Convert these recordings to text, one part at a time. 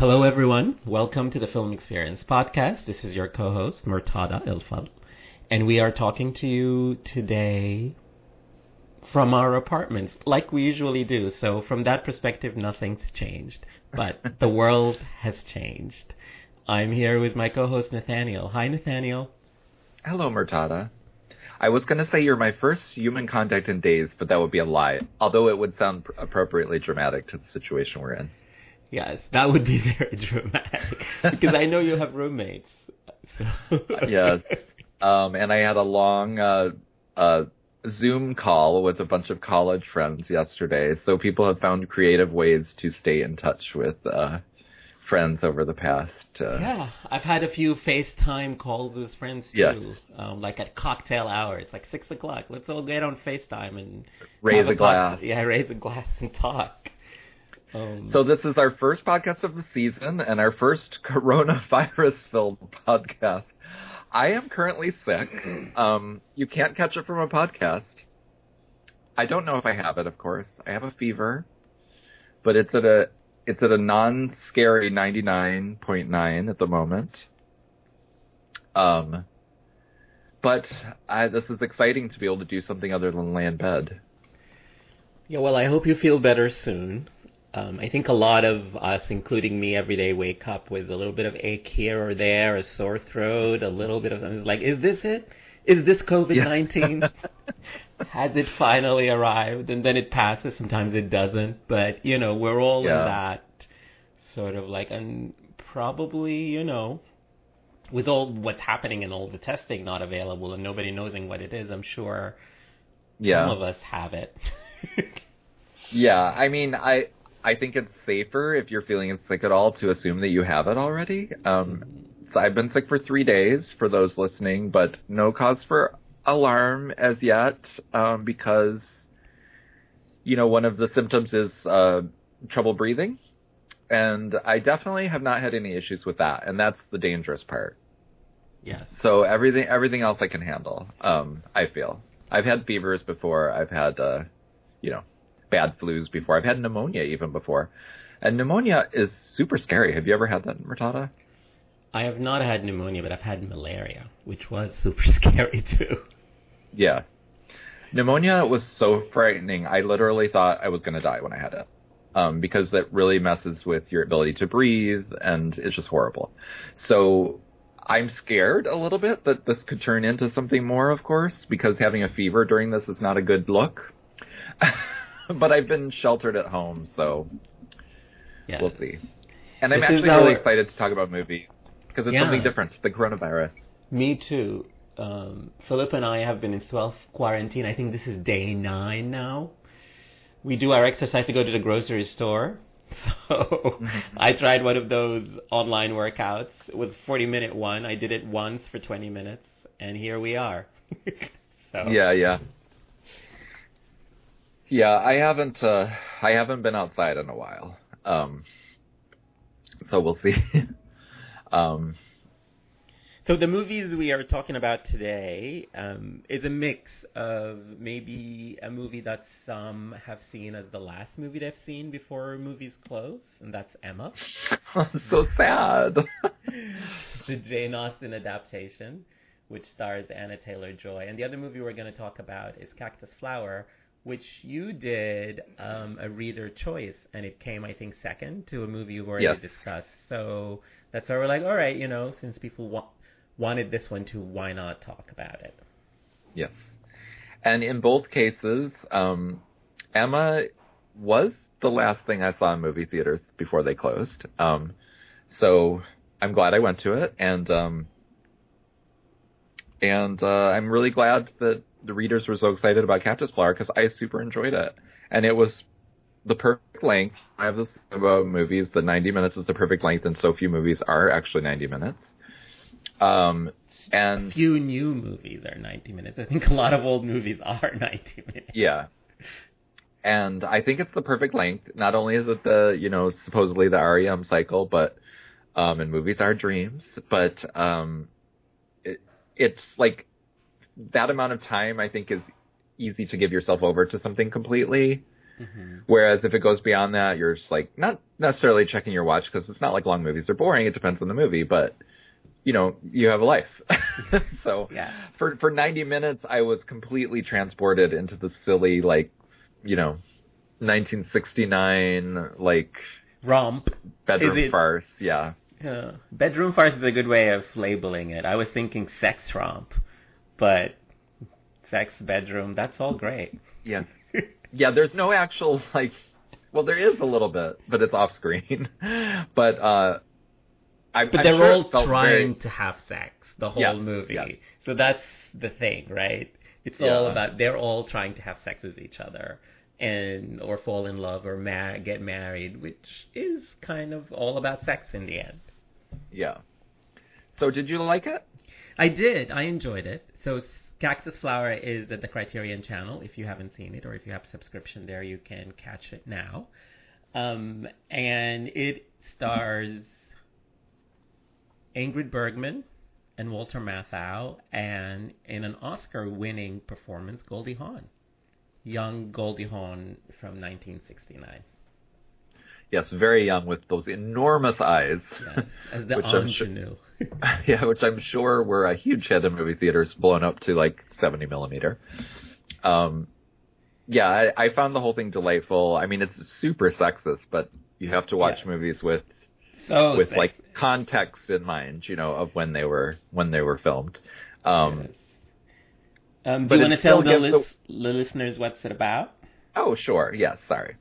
Hello, everyone. Welcome to the Film Experience Podcast. This is your co-host, Murtada Elfadl, and we are talking to you today from our apartments, like we usually do. So, from that perspective, nothing's changed, but the world has changed. I'm here with my co-host Nathaniel. Hi, Nathaniel. Hello, Murtada. I was going to say you're my first human contact in days, but that would be a lie. Although it would sound appropriately dramatic to the situation we're in. Yes, that would be very dramatic because I know you have roommates. So. yes, um, and I had a long uh, uh, Zoom call with a bunch of college friends yesterday. So people have found creative ways to stay in touch with uh, friends over the past. Uh, yeah, I've had a few FaceTime calls with friends too. Yes. Um, like at cocktail hour, it's like six o'clock. Let's all get on FaceTime and raise a, a glass. Cocktail. Yeah, raise a glass and talk. Um, so this is our first podcast of the season and our first coronavirus-filled podcast. I am currently sick. Um, you can't catch it from a podcast. I don't know if I have it. Of course, I have a fever, but it's at a it's at a non-scary 99.9 at the moment. Um, but I, this is exciting to be able to do something other than lay in bed. Yeah, well, I hope you feel better soon. Um, I think a lot of us, including me, every day wake up with a little bit of ache here or there, a sore throat, a little bit of something. It's like, is this it? Is this COVID nineteen? Has it finally arrived? And then it passes. Sometimes it doesn't. But you know, we're all yeah. in that sort of like, and probably, you know, with all what's happening and all the testing not available and nobody knowing what it is, I'm sure yeah. some of us have it. yeah, I mean, I I think it's safer if you're feeling sick at all to assume that you have it already. Um, so I've been sick for three days for those listening, but no cause for alarm as yet um, because, you know, one of the symptoms is uh, trouble breathing. And I definitely have not had any issues with that, and that's the dangerous part. Yes. So everything everything else I can handle. Um, I feel I've had fevers before. I've had, uh, you know, bad flus before. I've had pneumonia even before. And pneumonia is super scary. Have you ever had that, Murtada? I have not had pneumonia, but I've had malaria, which was super scary too. Yeah. Pneumonia was so frightening. I literally thought I was going to die when I had it. Um, because that really messes with your ability to breathe and it's just horrible. So I'm scared a little bit that this could turn into something more, of course, because having a fever during this is not a good look. but I've been sheltered at home, so yes. we'll see. And I'm This is actually our- really excited to talk about movies because it's Yeah. something different. The coronavirus. Me too. Um, Philip and I have been in self quarantine. I think this is day nine now. We do our exercise to go to the grocery store. So I tried one of those online workouts. It was a 40 minute one. I did it once for 20 minutes, and here we are. so Yeah, yeah. Yeah, I haven't uh I haven't been outside in a while. Um so we'll see. um So the movies we are talking about today um, is a mix of maybe a movie that some have seen as the last movie they've seen before movies close, and that's Emma, so sad. the Jane Austen adaptation, which stars Anya Taylor Joy. And the other movie we're going to talk about is Cactus Flower, which you did um, a reader choice, and it came, I think, second to a movie you've already Yes. discussed. So that's why we're like, all right, you know, since people wa- wanted this one to, why not talk about it? yes. And in both cases, um Emma was the last thing I saw in movie theaters before they closed. Um so I'm glad I went to it and um and uh, I'm really glad that the readers were so excited about Cactus Flower because I super enjoyed it, and it was the perfect length. I have this thing about movies that 90 minutes is the perfect length, and so few movies are actually 90 minutes. Um, and Few new movies are 90 minutes. I think a lot of old movies are 90 minutes. yeah, and I think it's the perfect length. Not only is it the you know supposedly the REM cycle, but um, and movies are dreams, but um, it, it's like that amount of time. I think is easy to give yourself over to something completely. Mm-hmm. Whereas if it goes beyond that, you're just like not necessarily checking your watch because it's not like long movies are boring. It depends on the movie, but you know you have a life. so yeah. for for 90 minutes, I was completely transported into the silly like you know 1969 like romp bedroom it, farce. Yeah. Yeah. Bedroom farce is a good way of labeling it. I was thinking sex romp, but sex bedroom, that's all great. Yeah. yeah, there's no actual like well there is a little bit, but it's off screen. but uh I But they're sure all trying very... to have sex the whole yes, movie. Yes. So that's the thing, right? It's yeah. all about they're all trying to have sex with each other and or fall in love or ma- get married, which is kind of all about sex in the end. Yeah. So did you like it? I did. I enjoyed it. So Cactus Flower is at the Criterion channel. If you haven't seen it or if you have a subscription there, you can catch it now. Um, and it stars Ingrid Bergman and Walter Matthau, and in an Oscar-winning performance, Goldie Hawn, young Goldie Hawn from 1969. Yes, very young with those enormous eyes. Yes, as the ingenue. yeah, which I'm sure were a huge hit in movie theaters, blown up to like 70 millimeter. Um, yeah, I, I found the whole thing delightful. I mean, it's super sexist, but you have to watch yeah. movies with so with sexist. like context in mind, you know, of when they were when they were filmed. Um, yes. um, do you want to tell the, the listeners what's it about? Oh, sure. Yes. Sorry.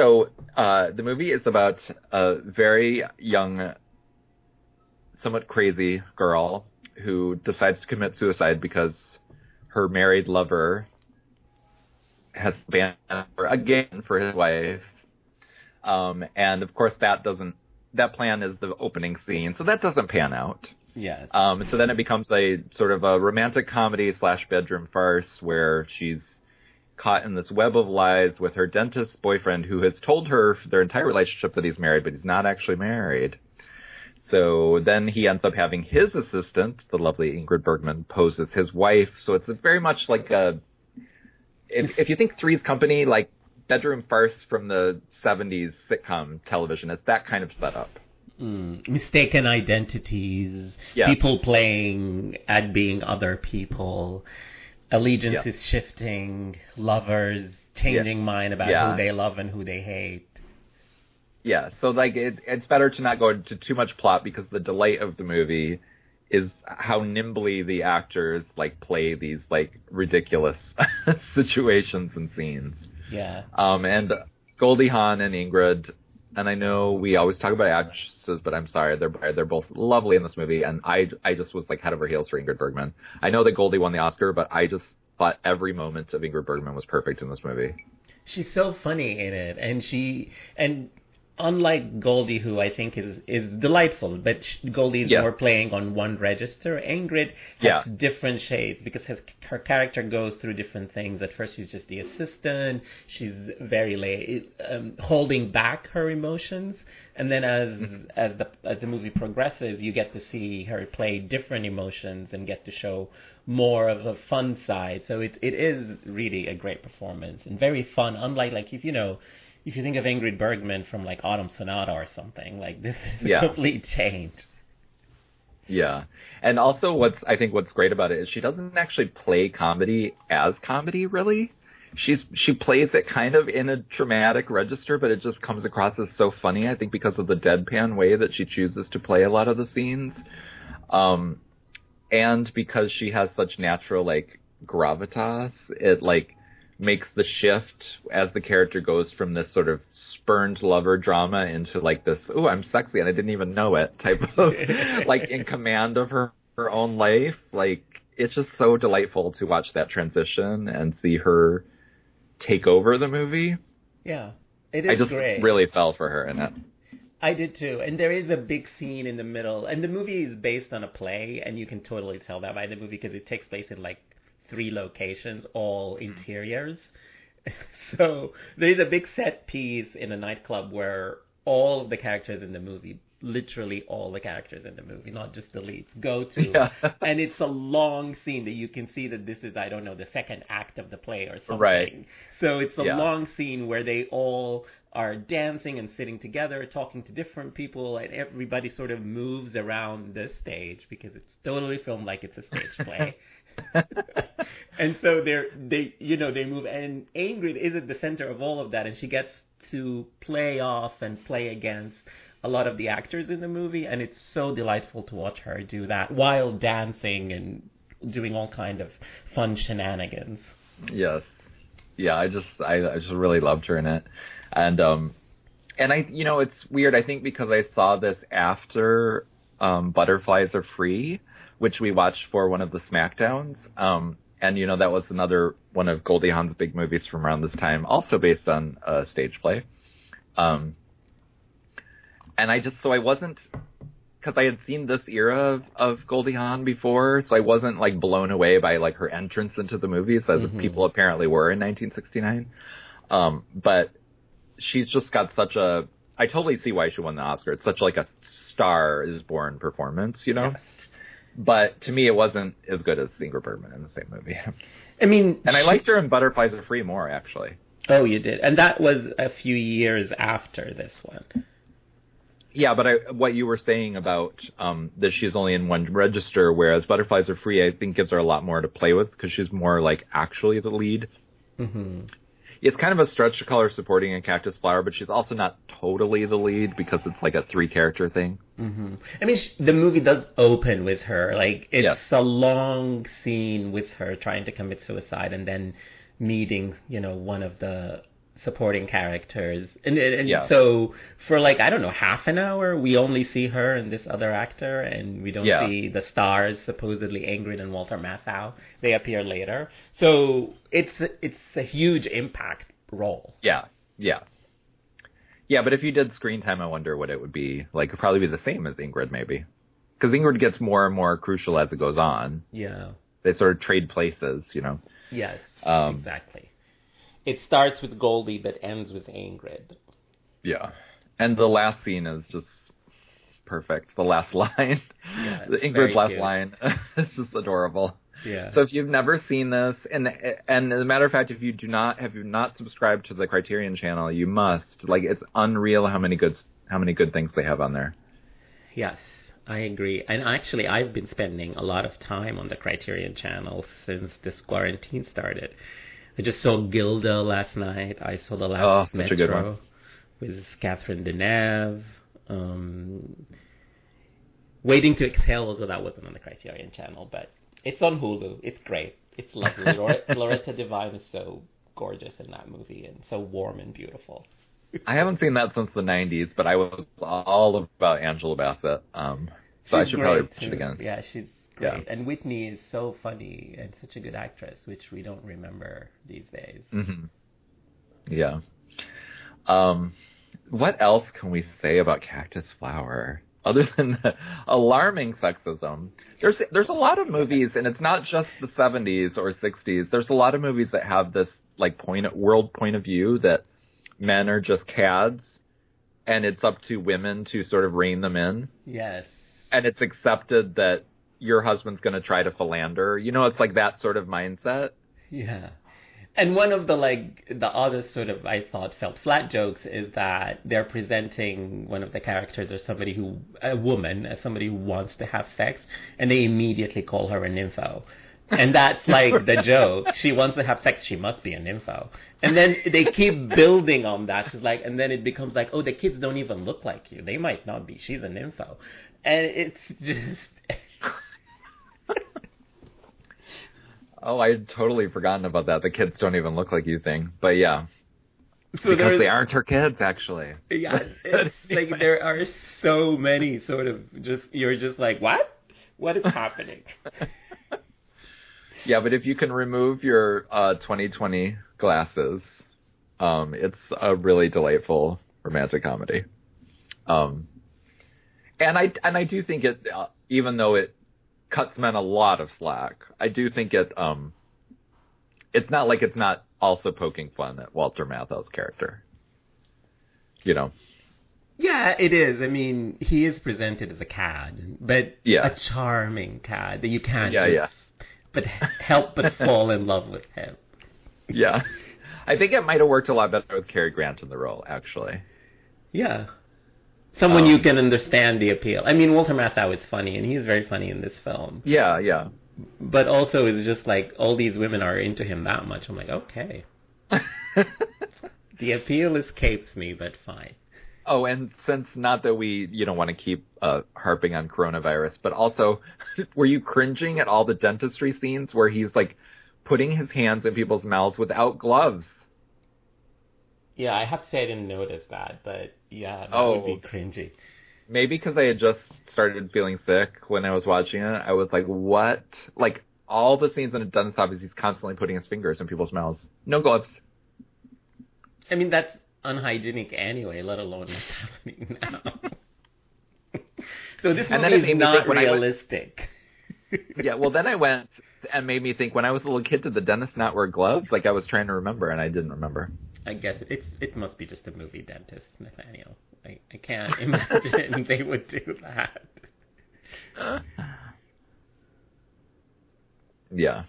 So uh, the movie is about a very young, somewhat crazy girl who decides to commit suicide because her married lover has banned her again for his wife. Um, and of course, that doesn't. That plan is the opening scene, so that doesn't pan out. Yeah. Um, so then it becomes a sort of a romantic comedy slash bedroom farce where she's caught in this web of lies with her dentist boyfriend who has told her their entire relationship that he's married, but he's not actually married. So then he ends up having his assistant, the lovely Ingrid Bergman, pose as his wife. So it's very much like a. If, if you think Three's Company, like bedroom farce from the 70s sitcom television, it's that kind of setup. Mm, mistaken identities, yeah. people playing at being other people allegiance yeah. is shifting, lovers changing yeah. mind about yeah. who they love and who they hate. Yeah, so like it, it's better to not go into too much plot because the delight of the movie is how nimbly the actors like play these like ridiculous situations and scenes. Yeah. Um, and Goldie Hawn and Ingrid and I know we always talk about actresses, but I'm sorry, they're they're both lovely in this movie, and I I just was like head over heels for Ingrid Bergman. I know that Goldie won the Oscar, but I just thought every moment of Ingrid Bergman was perfect in this movie. She's so funny in it, and she and unlike Goldie, who I think is is delightful, but Goldie is yes. more playing on one register. Ingrid has yeah. different shades because his, her character goes through different things. At first, she's just the assistant. She's very um, holding back her emotions, and then as mm-hmm. as the as the movie progresses, you get to see her play different emotions and get to show more of a fun side. So it it is really a great performance and very fun. Unlike like if you know if you think of Ingrid Bergman from like Autumn Sonata or something, like this is yeah. a complete change. Yeah. And also what's I think what's great about it is she doesn't actually play comedy as comedy really. She's she plays it kind of in a dramatic register, but it just comes across as so funny, I think because of the deadpan way that she chooses to play a lot of the scenes. Um and because she has such natural like gravitas, it like makes the shift as the character goes from this sort of spurned lover drama into like this, oh, I'm sexy and I didn't even know it type of like in command of her, her own life. Like it's just so delightful to watch that transition and see her take over the movie. Yeah. It is I just great. really fell for her in it. I did too. And there is a big scene in the middle. And the movie is based on a play, and you can totally tell that by the movie because it takes place in like three locations, all hmm. interiors. so there's a big set piece in a nightclub where all of the characters in the movie, literally all the characters in the movie, not just the leads, go to. Yeah. and it's a long scene that you can see that this is, I don't know, the second act of the play or something. Right. So it's a Yeah. long scene where they all are dancing and sitting together, talking to different people, and everybody sort of moves around the stage because it's totally filmed like it's a stage play. and so they're they you know they move and Ingrid is at the center of all of that and she gets to play off and play against a lot of the actors in the movie and it's so delightful to watch her do that while dancing and doing all kind of fun shenanigans. Yes. Yeah, I just I, I just really loved her in it. And um and I you know, it's weird, I think because I saw this after um Butterflies Are Free, which we watched for one of the Smackdowns. Um and you know, that was another one of Goldie Hawn's big movies from around this time, also based on a stage play. Um and I just so I wasn't because I had seen this era of, of Goldie Hawn before, so I wasn't like blown away by like her entrance into the movies as Mhm. people apparently were in 1969. Um, but she's just got such a. I totally see why she won the Oscar. It's such like a star is born performance, you know. Yes. But to me, it wasn't as good as Ingrid Bergman in the same movie. I mean, and I she- liked her in Butterflies Are Free more, actually. Oh, you did, and that was a few years after this one. Yeah, but I, what you were saying about um, that she's only in one register, whereas Butterflies Are Free, I think gives her a lot more to play with because she's more like actually the lead. hmm It's kind of a stretch to call her supporting in Cactus Flower, but she's also not totally the lead because it's like a three character thing. hmm I mean, sh- the movie does open with her. Like, it's Yes. a long scene with her trying to commit suicide and then meeting, you know, one of the supporting characters. And, and and Yeah. so, for like, I don't know, half an hour, we only see her and this other actor, and we don't Yeah. see the stars, supposedly Ingrid and Walter Matthau. They appear later. So, it's, it's a huge impact role. Yeah, yeah. Yeah, but if you did screen time, I wonder what it would be. Like, it'd probably be the same as Ingrid, maybe. Because Ingrid gets more and more crucial as it goes on. Yeah. They sort of trade places, you know. Yes, Um, exactly. It starts with Goldie but ends with Ingrid. Yeah. And the last scene is just perfect. The last line. Yeah, the Ingrid's last cute. line. it's just adorable. Yeah. So if you've never seen this, and and as a matter of fact, if you do not have you not subscribed to the Criterion channel, you must. Like it's unreal how many good how many good things they have on there. yes, I agree. And actually, I've been spending a lot of time on the Criterion channel since this quarantine started. I just saw Gilda last night. I saw the last Oh, such Metro a good one. with Catherine Deneuve. Um, Waiting to Exhale, although that wasn't on the Criterion channel, but it's on Hulu. It's great. It's lovely. Lore- Loretta Devine is so gorgeous in that movie and so warm and beautiful. I haven't seen that since the '90s, but I was all about Angela Bassett. Um, so I should probably watch it again. Yeah, she's Yeah. And Whitney is so funny and such a good actress, which we don't remember these days. hmm Yeah. Um, what else can we say about Cactus Flower other than the alarming sexism? There's there's a lot of movies, and it's not just the 70s or 60s. There's a lot of movies that have this like point world point of view that men are just cads, and it's up to women to sort of rein them in, Yes. and it's accepted that your husband's going to try to philander. You know, it's like that sort of mindset. Yeah. And one of the like the other sort of I thought felt flat jokes is that they're presenting one of the characters as somebody who a woman as somebody who wants to have sex and they immediately call her a nympho. And that's like the joke. She wants to have sex, she must be a nympho. And then they keep building on that. She's like and then it becomes like, oh the kids don't even look like you. They might not be. She's a nympho. And it's just Oh, I had totally forgotten about that. The kids don't even look like you thing. But yeah. so because they aren't her kids, actually. Yeah, it's like there are so many sort of just you're just like what? What is happening? Yeah, but if you can remove your uh, 2020 glasses, um, it's a really delightful romantic comedy. Um, and I and I do think it, uh, even though it cuts men a lot of slack, I do think it. Um, it's not like it's not also poking fun at Walter Matthau's character. You know, Yeah, it is. I mean, he is presented as a cad, but Yeah. a charming cad that you can't Yeah, just- but help but fall in love with him. Yeah. I think it might have worked a lot better with Cary Grant in the role, actually. Yeah. Someone Um, you can understand the appeal. I mean, Walter Matthau is funny, and he's very funny in this film. Yeah, yeah. But also, it's just like all these women are into him that much. I'm like, okay. The appeal escapes me, but fine. oh, and since not that we, you don't want to keep uh, harping on coronavirus, but also, were you cringing at all the dentistry scenes where he's like putting his hands in people's mouths without gloves? Yeah, I have to say I didn't notice that, but yeah, that Oh. would be oh. cringy. Maybe because I had just started feeling sick when I was watching it. I was like, what? Like, all the scenes in a dentist office, he's constantly putting his fingers in people's mouths. No gloves. I mean, that's unhygienic anyway, let alone what's happening now. so this And movie is not I went- realistic. Yeah, well, then I went and made me think when I was a little kid, did the dentist not wear gloves? Like, I was trying to remember and I didn't remember. I guess it's it must be just a movie dentist, Nathaniel. I, I can't imagine they would do that. Yeah.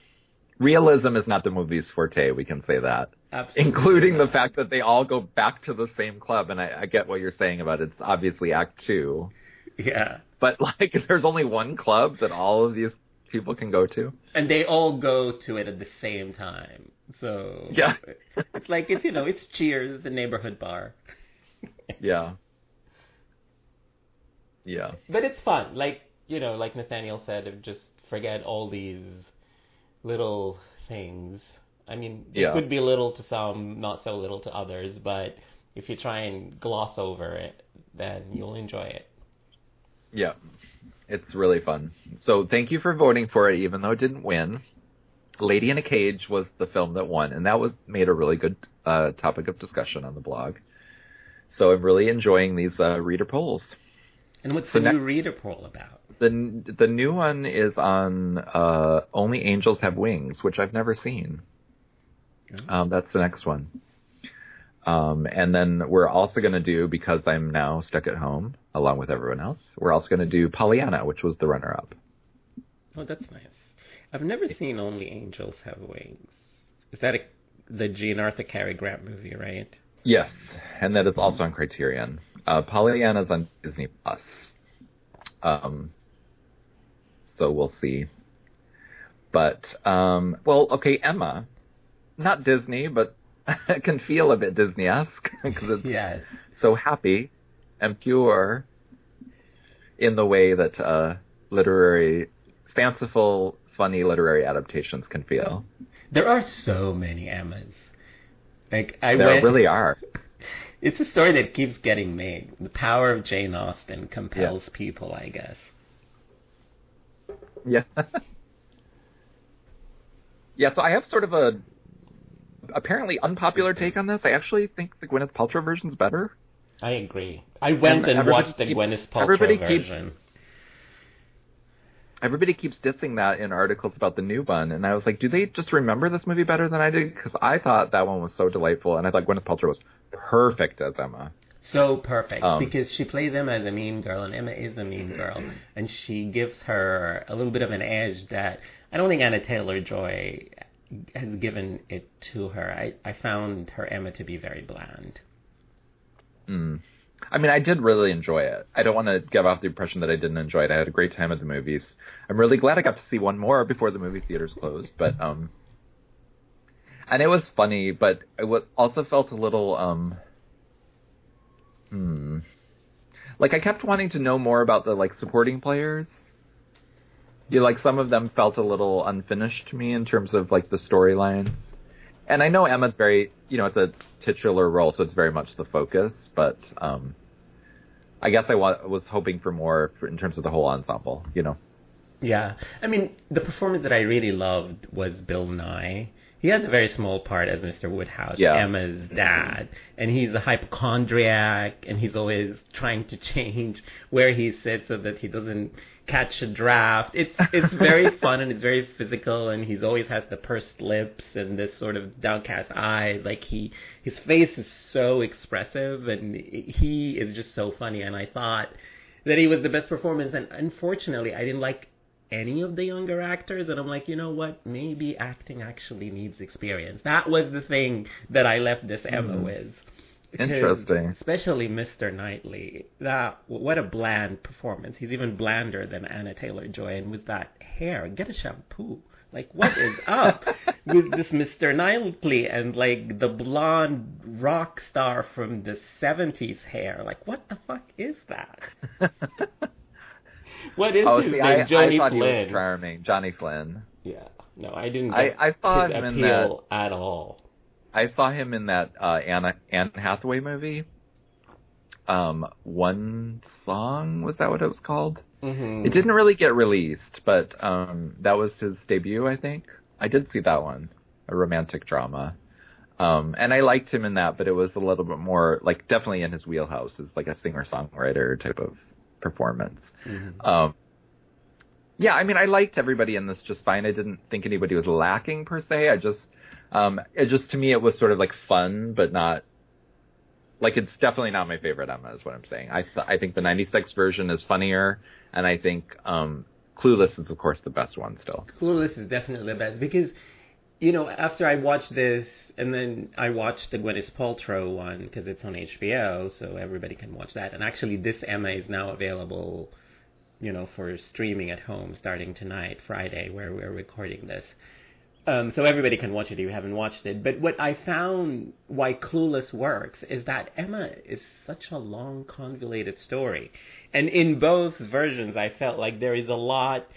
Realism is not the movie's forte, we can say that. Absolutely. Including the fact that they all go back to the same club, and I, I get what you're saying about it's obviously Act Two. Yeah. But, like, there's only one club that all of these people can go to. And they all go to it at the same time. So Yeah. it's like it's you know, it's Cheers, the neighborhood bar. Yeah. Yeah. But it's fun. Like you know, like Nathaniel said, of just forget all these little things. I mean, it Yeah. could be little to some, not so little to others, but if you try and gloss over it, then you'll enjoy it. Yeah. It's really fun. So thank you for voting for it, even though it didn't win. Lady in a Cage was the film that won, and that was made a really good uh, topic of discussion on the blog. So I'm really enjoying these uh, reader polls. And what's So the ne- new reader poll about? The the new one is on uh, Only Angels Have Wings, which I've never seen. Um, that's the next one. Um, and then we're also going to do because I'm now stuck at home along with everyone else. We're also going to do Pollyanna, which was the runner-up. Oh, that's nice. I've never seen Only Angels Have Wings. Is that a, the Jean Arthur Cary Grant movie, right? Yes, and that is also on Criterion. Uh, Pollyanna's on Disney Plus. Um, so we'll see. But um, well, okay, Emma, not Disney, but can feel a bit Disney-esque because it's Yes. so happy and pure in the way that uh, literary, fanciful, funny literary adaptations can feel. There are so many Emmas. Like I there went, really are. It's a story that keeps getting made. The power of Jane Austen compels people, I guess. Yeah. yeah, so I have sort of a apparently unpopular take on this. I actually think the Gwyneth Paltrow version's better. I agree. I went And and, watched the keep- Gwyneth Paltrow everybody version. Everybody keeps dissing that in articles about the new one, and I was like, do they just remember this movie better than I did? Because I thought that one was so delightful, and I thought Gwyneth Paltrow was perfect as Emma. So perfect Um, because she plays Emma as a mean girl, and Emma is a mean girl, and she gives her a little bit of an edge that I don't think Anya Taylor Joy has given it to her. I I found her Emma to be very bland. Mm. I mean, I did really enjoy it. I don't want to give off the impression that I didn't enjoy it. I had a great time at the movies. I'm really glad I got to see one more before the movie theaters closed, but um, and it was funny, but it was also felt a little um, hmm, like I kept wanting to know more about the like supporting players. You know, like some of them felt a little unfinished to me in terms of like the storylines. And I know Emma's very, you know, it's a titular role, so it's very much the focus. But um, I guess I wa- was hoping for more for, in terms of the whole ensemble. You know, Yeah, I mean the performance that I really loved was Bill Nighy. He has a very small part as Mr. Woodhouse, Yeah. Emma's dad, and he's a hypochondriac, and he's always trying to change where he sits so that he doesn't catch a draft. It's it's very fun and it's very physical, and he's always has the pursed lips and this sort of downcast eyes. Like he, his face is so expressive, and he is just so funny. And I thought that he was the best performance, and unfortunately, I didn't like any of the younger actors and I'm like, you know what? Maybe acting actually needs experience. That was the thing that I left this Emma Mm. with. Because Interesting. Especially Mr. Knightley. That what a bland performance. He's even blander than Anya Taylor Joy and with that hair. Get a shampoo. Like what is up with this Mr. Knightley and like the blonde rock star from the 70s hair? Like what the fuck is that? What is oh, his see, name? I, Johnny I thought Flynn. he was charming. Johnny Flynn. Yeah. No, I didn't I- get I saw his him in appeal at all. I saw him in that uh, Anna Anne Hathaway movie. Um, one song was that what it was called? Mm-hmm. It didn't really get released, but um, that was his debut, I think. I did see that one, a romantic drama. Um, and I liked him in that, but it was a little bit more like definitely in his wheelhouse. It's like a singer songwriter type of performance. Mhm. Um, yeah, I mean, I liked everybody in this just fine. I didn't think anybody was lacking per se. I just, um, it just to me it was sort of like fun, but not like it's definitely not my favorite Emma. Is what I'm saying. I th- I think the '96 version is funnier, and I think um, Clueless is of course the best one still. Clueless is definitely the best because, you know, after I watched this and then I watched the Gwyneth Paltrow one because it's on HBO, so everybody can watch that. And actually, this Emma is now available, you know, for streaming at home starting tonight, Friday, where we're recording this. Um, so everybody can watch it if you haven't watched it. But what I found why Clueless works is that Emma is such a long, convoluted story. And in both versions, I felt like there is a lot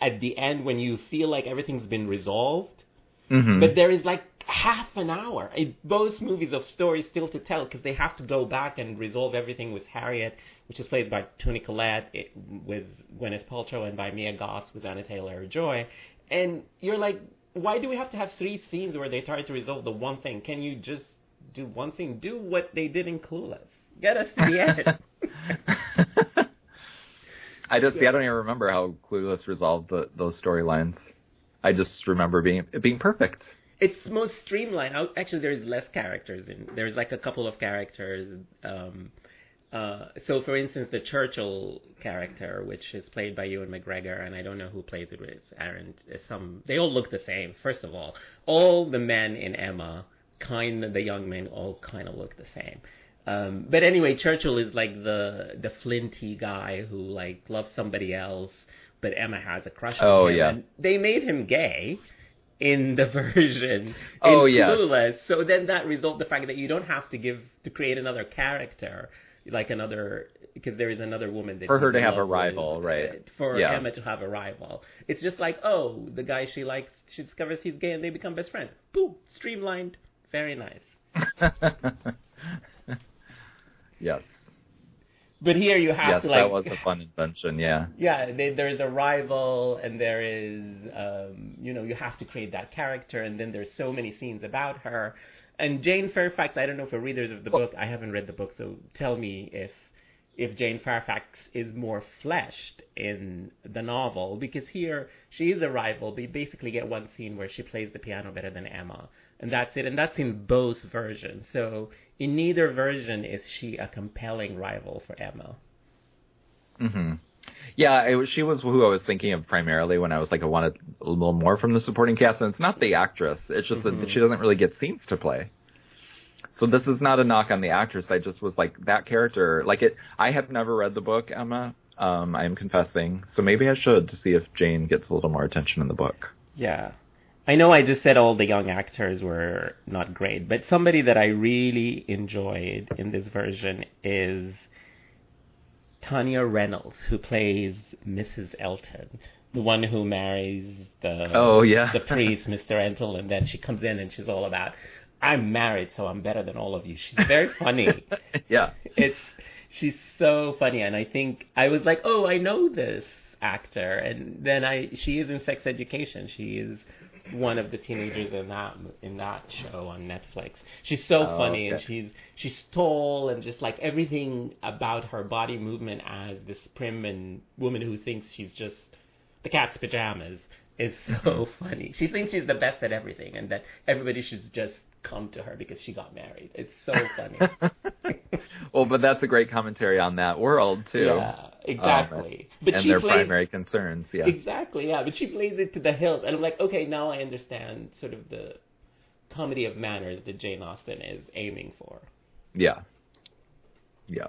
at the end when you feel like everything's been resolved. Mm-hmm. But there is like half an hour in both movies of stories still to tell because they have to go back and resolve everything with Harriet, which is played by Toni Collette, it, with Gwyneth Paltrow, and by Mia Goss with Anya Taylor-Joy. And you're like, why do we have to have three scenes where they try to resolve the one thing? Can you just do one thing? Do what they did in Clueless. Get us to the end. I just see. I don't even remember how Clueless resolved the, those storylines. I just remember being it being perfect. it's most streamlined. Actually, there's less characters in. There's like a couple of characters. Um, uh, so, for instance, the Churchill character, which is played by Ewan McGregor, and I don't know who plays it with Aaron. Some they all look the same. First of all, all the men in Emma, kind of the young men, all kind of look the same. Um, but anyway, Churchill is like the the flinty guy who like loves somebody else, but Emma has a crush on Oh, him. yeah. And they made him gay in the version in Oh, yeah. Clueless. So then that resolved the fact that you don't have to give to create another character like another because there is another woman that For her to have a love with, rival, uh, right. For Yeah. Emma to have a rival, it's just like oh, the guy she likes, she discovers he's gay and they become best friends. Boom, streamlined, very nice. yes. But here you have Yes, to like Yes, that was a fun invention. Yeah. yeah, they, there's a rival, and there is, um, you know, you have to create that character, and then there's so many scenes about her. And Jane Fairfax, I don't know for readers of the book, I haven't read the book, so tell me if if Jane Fairfax is more fleshed in the novel, because here she is a rival. But you basically get one scene where she plays the piano better than Emma, and that's it. And that's in both versions. So in neither version is she a compelling rival for Emma. hmm Yeah, it was, she was who I was thinking of primarily when I was like, I wanted a little more from the supporting cast, and it's not the actress. It's just Mhm. that she doesn't really get scenes to play. So this is not a knock on the actress. I just was like that character. Like it, I have never read the book, Emma. Um, I am confessing, so maybe I should to see if Jane gets a little more attention in the book. Yeah. I know I just said all the young actors were not great, but somebody that I really enjoyed in this version is Tanya Reynolds, who plays Mrs. Elton, the one who marries the Oh, yeah. the priest, Mr. Elton, and then she comes in and she's all about, "I'm married, so I'm better than all of you." She's very funny. yeah. it's she's so funny and i think i was like oh i know this actor and then i she is in sex education she is one of the teenagers in that in that show on Netflix. She's so oh, funny okay. and she's she's tall and just like everything about her body movement as this prim and woman who thinks she's just the cat's pajamas is so funny. She thinks she's the best at everything and that everybody should just come to her because she got married. It's so funny. well, but that's a great commentary on that world too. Yeah, exactly. Um, but and their plays, primary concerns. Yeah, exactly. Yeah, but she plays it to the hilt, and I'm like, okay, now I understand sort of the comedy of manners that Jane Austen is aiming for. Yeah. Yeah.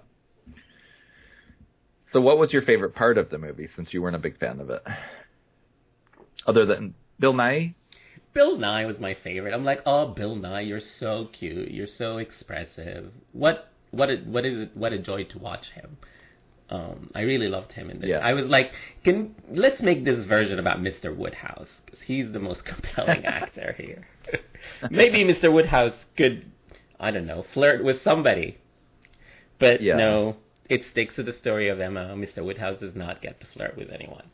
So, what was your favorite part of the movie? Since you weren't a big fan of it, other than Bill Nighy? Bill Nighy was my favorite. I'm like, oh, Bill Nighy, you're so cute. You're so expressive. What what a, what is it, what a joy to watch him. Um, I really loved him in this. Yeah. I was like, can let's make this version about Mr. Woodhouse because he's the most compelling actor here. Maybe Mr. Woodhouse could, I don't know, flirt with somebody, but yeah. no, it sticks to the story of Emma. Mr. Woodhouse does not get to flirt with anyone.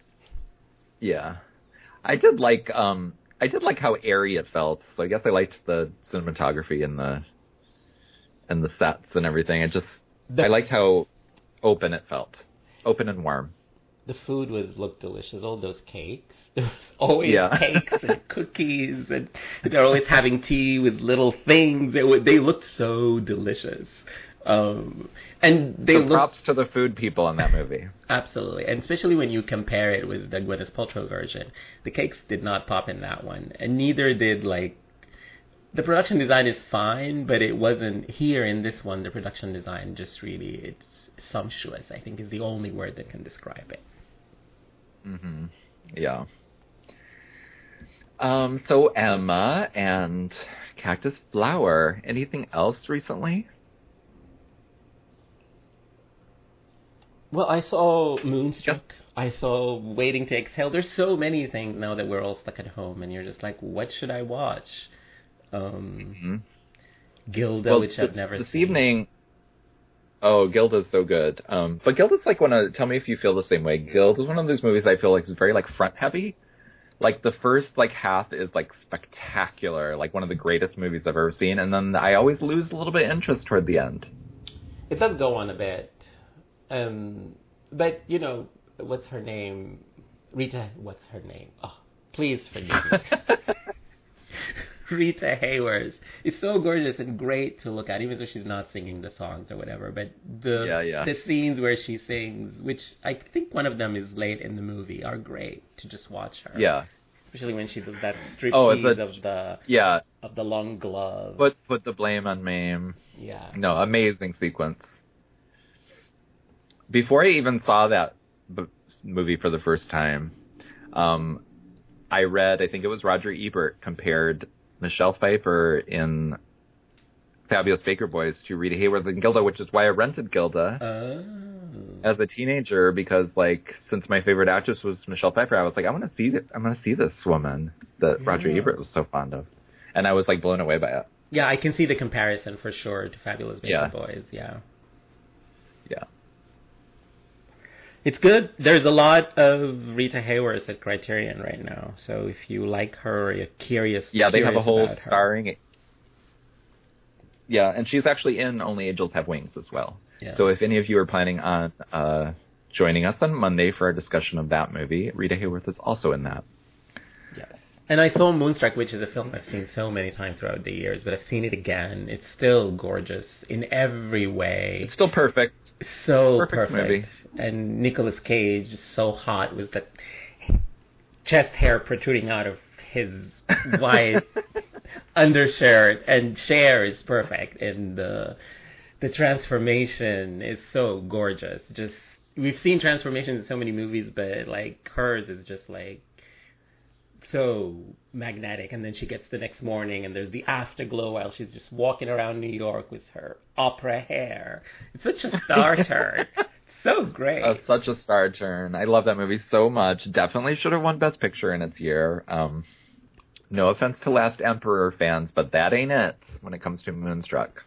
Yeah, I did like um I did like how airy it felt. So I guess I liked the cinematography and the and the sets and everything. I just the, I liked how open it felt, open and warm. The food was looked delicious. All those cakes. There was always yeah. cakes and cookies, and they're always having tea with little things. They they looked so delicious. Um, and they so props to the food people in that movie. Absolutely, and especially when you compare it with the Gwyneth Paltrow version, the cakes did not pop in that one, and neither did like the production design is fine, but it wasn't here in this one. The production design just really it's sumptuous. I think is the only word that can describe it. Mhm. Yeah. Um. So Emma and Cactus Flower. Anything else recently? Well, I saw Moonstruck. I saw Waiting to Exhale. There's so many things now that we're all stuck at home, and you're just like, what should I watch? Um, mm-hmm. Gilda, well, which I've never this seen. This evening. Oh, Gilda's so good. Um, but Gilda's like one of. Tell me if you feel the same way. Gilda's is one of those movies I feel like is very like front heavy. Like the first like half is like spectacular, like one of the greatest movies I've ever seen, and then I always lose a little bit of interest toward the end. It does go on a bit. Um, but you know, what's her name? Rita. What's her name? Oh, please forgive me. Rita Hayworth is so gorgeous and great to look at, even though she's not singing the songs or whatever. But the yeah, yeah. the scenes where she sings, which I think one of them is late in the movie, are great to just watch her. Yeah. Especially when she does that striptease oh, of the yeah of the long glove. Put put the blame on Mame. Yeah. No, amazing sequence before I even saw that b- movie for the first time, um, I read, I think it was Roger Ebert compared Michelle Pfeiffer in Fabulous Baker Boys to Rita Hayworth and Gilda, which is why I rented Gilda oh. as a teenager because, like, since my favorite actress was Michelle Pfeiffer, I was like, I want to see, th- I want to see this woman that yeah. Roger Ebert was so fond of, and I was like blown away by it. Yeah, I can see the comparison for sure to Fabulous Baker yeah. Boys. Yeah. Yeah. It's good. There's a lot of Rita Hayworth at Criterion right now. So if you like her, or you're curious. Yeah, they have a whole starring. Yeah, and she's actually in Only Angels Have Wings as well. Yeah. So if any of you are planning on uh, joining us on Monday for our discussion of that movie, Rita Hayworth is also in that. Yes. And I saw Moonstruck, which is a film I've seen so many times throughout the years, but I've seen it again. It's still gorgeous in every way. It's still perfect. So perfect. perfect. And Nicolas Cage, is so hot, was that chest hair protruding out of his white undershirt, and Cher is perfect, and the the transformation is so gorgeous. Just we've seen transformations in so many movies, but like hers is just like so magnetic. And then she gets the next morning, and there's the afterglow while she's just walking around New York with her opera hair. It's such a star turn. So great. Uh, such a star turn. I love that movie so much. Definitely should have won Best Picture in its year. Um, no offense to Last Emperor fans, but that ain't it when it comes to Moonstruck.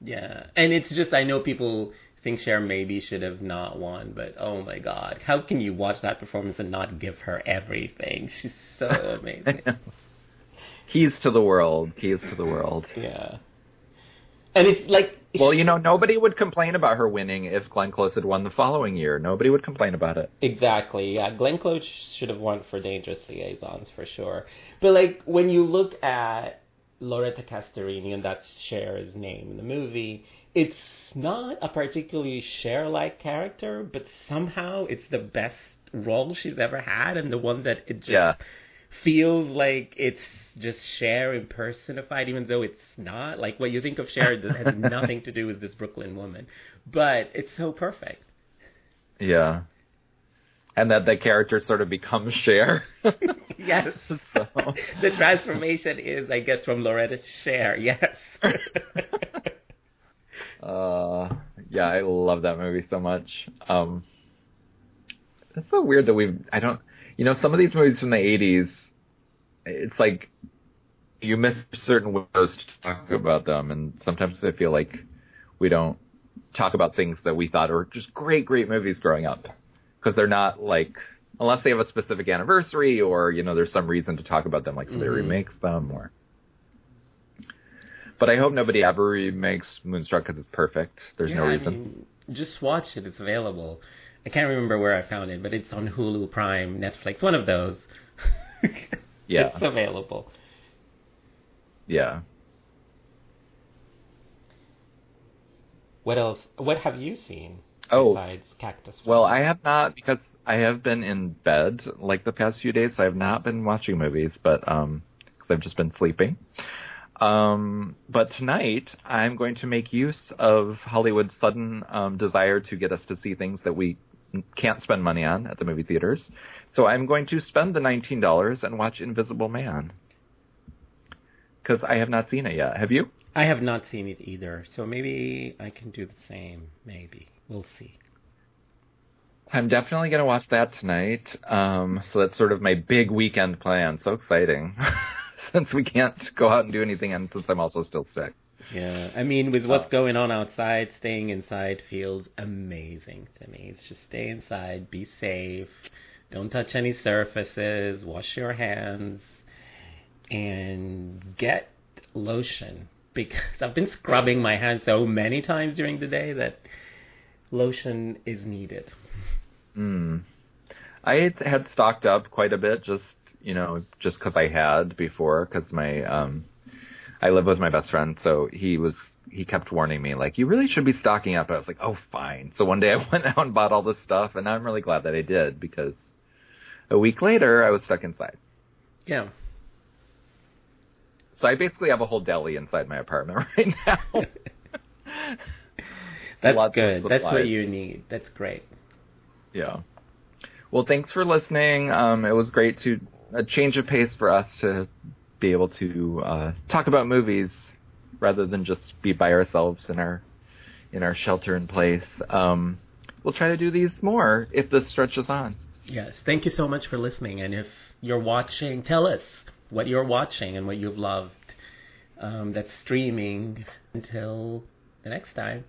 Yeah, and it's just I know people think Cher maybe should have not won, but oh my god, how can you watch that performance and not give her everything? She's so amazing. keys to the world, keys to the world. Yeah. And it's like well, you know, nobody would complain about her winning if Glenn Close had won the following year. Nobody would complain about it. Exactly. Yeah, Glenn Close should have won for Dangerous Liaisons for sure. But like when you look at Loretta Castorini, and that's Cher's name in the movie, it's not a particularly Cher like character, but somehow it's the best role she's ever had, and the one that it just yeah. feels like it's just Cher impersonified, even though it's not. Like what you think of Cher has nothing to do with this Brooklyn woman, but it's so perfect. Yeah. And that the character sort of becomes Cher. yes. So. the transformation is, I guess, from Loretta to Cher. Yes. Uh, yeah, I love that movie so much. Um, it's so weird that we've, I don't, you know, some of these movies from the 80s, it's like you miss certain windows to talk about them, and sometimes I feel like we don't talk about things that we thought were just great, great movies growing up because they're not like unless they have a specific anniversary or you know there's some reason to talk about them, like somebody mm-hmm. remakes them or. But I hope nobody ever remakes Moonstruck because it's perfect. There's yeah, no reason. I mean, just watch it; it's available. I can't remember where I found it, but it's on Hulu, Prime, Netflix, one of those. yeah, it's available. Yeah. What else? What have you seen oh, besides Cactus? Well, I have not because I have been in bed like the past few days. So I have not been watching movies, but um, because I've just been sleeping. Um, but tonight I'm going to make use of Hollywood's sudden um, desire to get us to see things that we can't spend money on at the movie theaters. So I'm going to spend the $19 and watch Invisible Man because I have not seen it yet. Have you? I have not seen it either, so maybe I can do the same. Maybe we'll see. I'm definitely going to watch that tonight. Um, so that's sort of my big weekend plan. So exciting, since we can't go out and do anything, and since I'm also still sick. Yeah, I mean, with what's uh, going on outside, staying inside feels amazing to me. It's just stay inside, be safe, don't touch any surfaces, wash your hands, and get lotion because I've been scrubbing my hands so many times during the day that lotion is needed. Mm. I had stocked up quite a bit, just you know, just because I had before, because my um, I live with my best friend, so he was he kept warning me like you really should be stocking up. I was like, oh fine. So one day I went out and bought all this stuff, and I'm really glad that I did because a week later I was stuck inside. Yeah. So I basically have a whole deli inside my apartment right now. That's good. That's what you need. That's great. Yeah. Well, thanks for listening. Um, it was great to a change of pace for us to be able to uh, talk about movies rather than just be by ourselves in our in our shelter in place. Um, we'll try to do these more if this stretches on. Yes. Thank you so much for listening. And if you're watching, tell us what you're watching and what you've loved. Um, that's streaming until the next time.